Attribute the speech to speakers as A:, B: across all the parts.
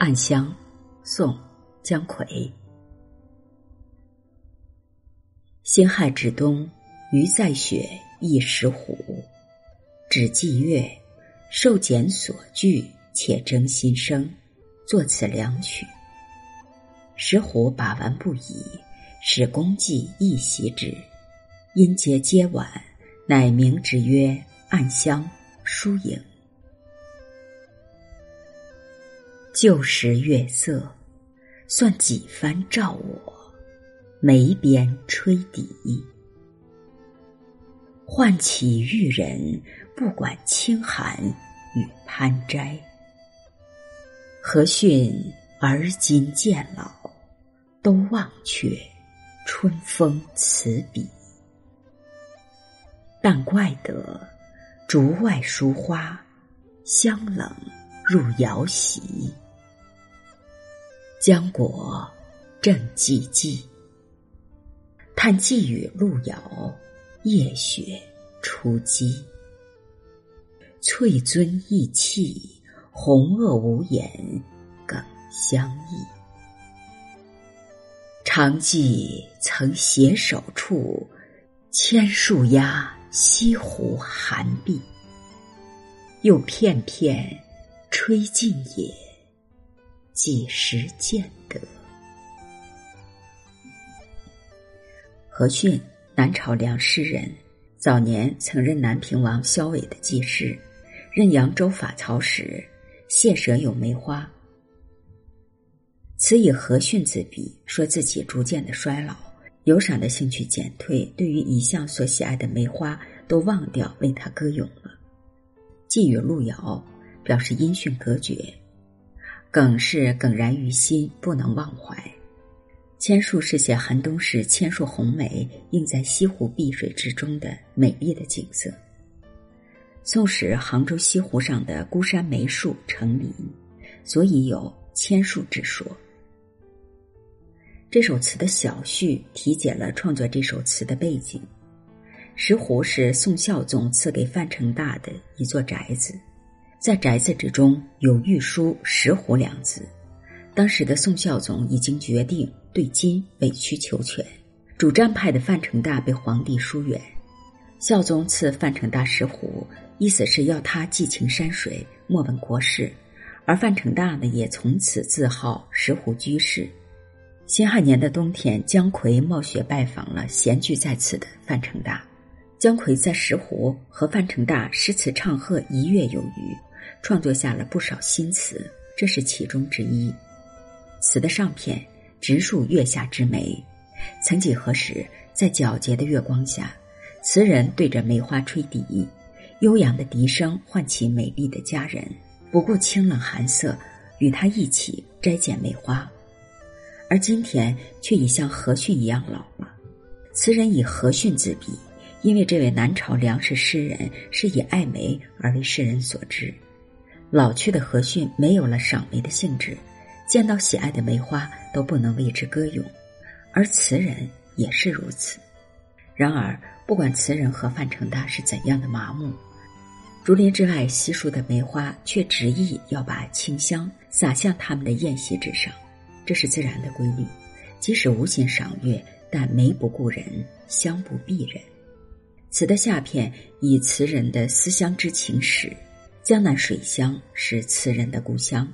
A: 暗香，宋，姜夔。辛亥至冬，余在雪一石虎。只霁月，受茧所惧，且争心声。作此两曲。石虎把玩不已，使公伎一袭之。因节皆晚，乃名之曰暗香疏影。旧时月色，算几番照我，眉边吹笛。唤起玉人，不管清寒与攀摘。何逊而今渐老，都忘却春风词笔。但怪得竹外疏花，香冷入瑶席。浆果正寂寂，叹寄与路遥，夜雪初积。翠尊意气，红萼无言，耿相忆。常记曾携手处，千树压西湖寒碧。又片片吹尽也。几时见得？何逊，南朝梁诗人，早年曾任南平王萧伟的记事，任扬州法曹时，谢舍有梅花。此以何逊自比，说自己逐渐的衰老，游赏的兴趣减退，对于一向所喜爱的梅花都忘掉为他歌咏了。寄与路遥，表示音讯隔绝。耿是耿然于心，不能忘怀。千树是写寒冬时千树红梅映在西湖碧水之中的美丽的景色。宋时杭州西湖上的孤山梅树成林，所以有千树之说。这首词的小序提解了创作这首词的背景。石湖是宋孝宗赐给范成大的一座宅子。在宅子之中有御书“石虎”两字，当时的宋孝宗已经决定对金委曲求全，主战派的范成大被皇帝疏远，孝宗赐范成大石虎，意思是要他寄情山水，莫问国事，而范成大呢也从此自号石虎居士。辛亥年的冬天，姜夔冒雪拜访了闲居在此的范成大，姜夔在石湖和范成大诗词唱和一月有余。创作下了不少新词，这是其中之一。词的上片直述月下之梅。曾几何时，在皎洁的月光下，词人对着梅花吹笛，悠扬的笛声唤起美丽的佳人，不顾清冷寒色，与他一起摘捡梅花。而今天却已像何逊一样老了。词人以何逊自比，因为这位南朝梁氏诗人是以爱梅而为世人所知。老去的何逊没有了赏梅的兴致，见到喜爱的梅花都不能为之歌咏，而词人也是如此。然而，不管词人和范成大是怎样的麻木，竹林之外稀疏的梅花却执意要把清香洒向他们的宴席之上，这是自然的规律。即使无心赏月，但梅不顾人，香不避人。词的下片以词人的思乡之情史。江南水乡是词人的故乡，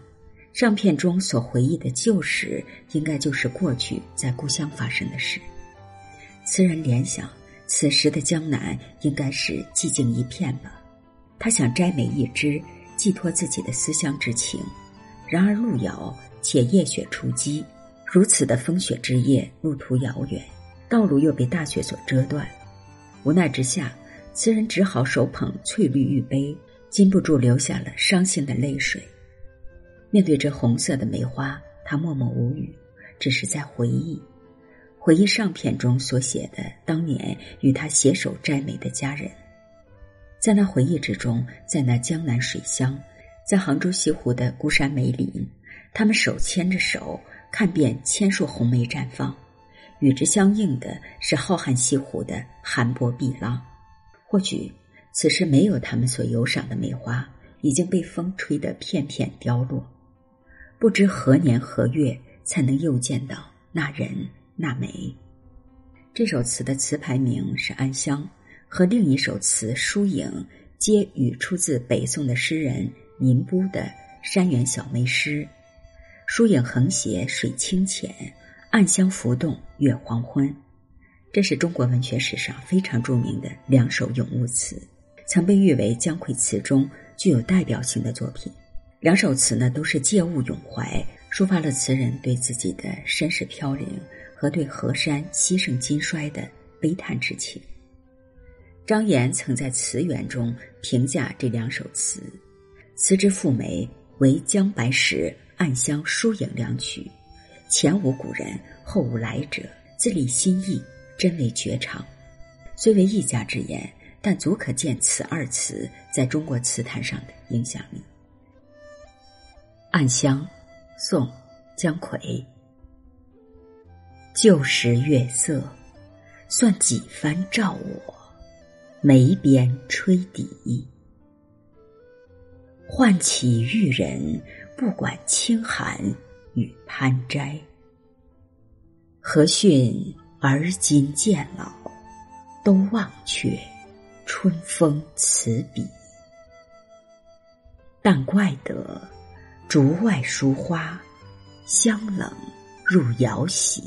A: 上片中所回忆的旧时，应该就是过去在故乡发生的事。词人联想，此时的江南应该是寂静一片吧。他想摘梅一枝，寄托自己的思乡之情。然而路遥且夜雪初积，如此的风雪之夜，路途遥远，道路又被大雪所遮断。无奈之下，词人只好手捧翠绿玉杯。禁不住流下了伤心的泪水。面对这红色的梅花，他默默无语，只是在回忆，回忆上片中所写的当年与他携手摘梅的家人。在那回忆之中，在那江南水乡，在杭州西湖的孤山梅林，他们手牵着手，看遍千树红梅绽放，与之相应的是浩瀚西湖的寒波碧浪。或许。此时没有他们所游赏的梅花，已经被风吹得片片凋落。不知何年何月才能又见到那人那梅。这首词的词牌名是《暗香》，和另一首词《疏影》皆语出自北宋的诗人宁波的《山园小梅诗》。疏影横斜水清浅，暗香浮动月黄昏。这是中国文学史上非常著名的两首咏物词，曾被誉为姜夔词中具有代表性的作品。两首词呢，都是借物咏怀，抒发了词人对自己的身世飘零。和对河山西盛今衰的悲叹之情。张炎曾在词源中评价这两首词：“词之赋梅，为姜白石暗香疏影两曲，前无古人，后无来者，自立新意，真为绝唱。”虽为一家之言，但足可见此二词在中国词坛上的影响力。《暗香》，宋，姜夔。旧时月色，算几番照我，眉边吹笛。唤起玉人，不管清寒与攀摘。何逊而今渐老，都忘却春风词笔。但怪得竹外疏花，香冷入瑶席。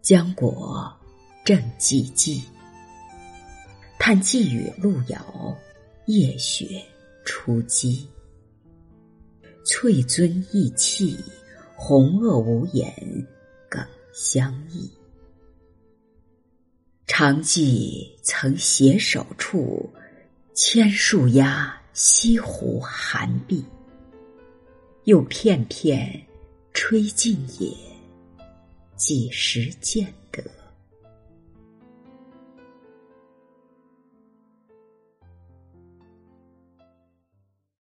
A: 江果正寂寂，叹寄雨路遥，夜雪初积。翠尊意气，红萼无言，耿相忆。常记曾携手处，千树压西湖寒碧。又片片吹尽也。几时见？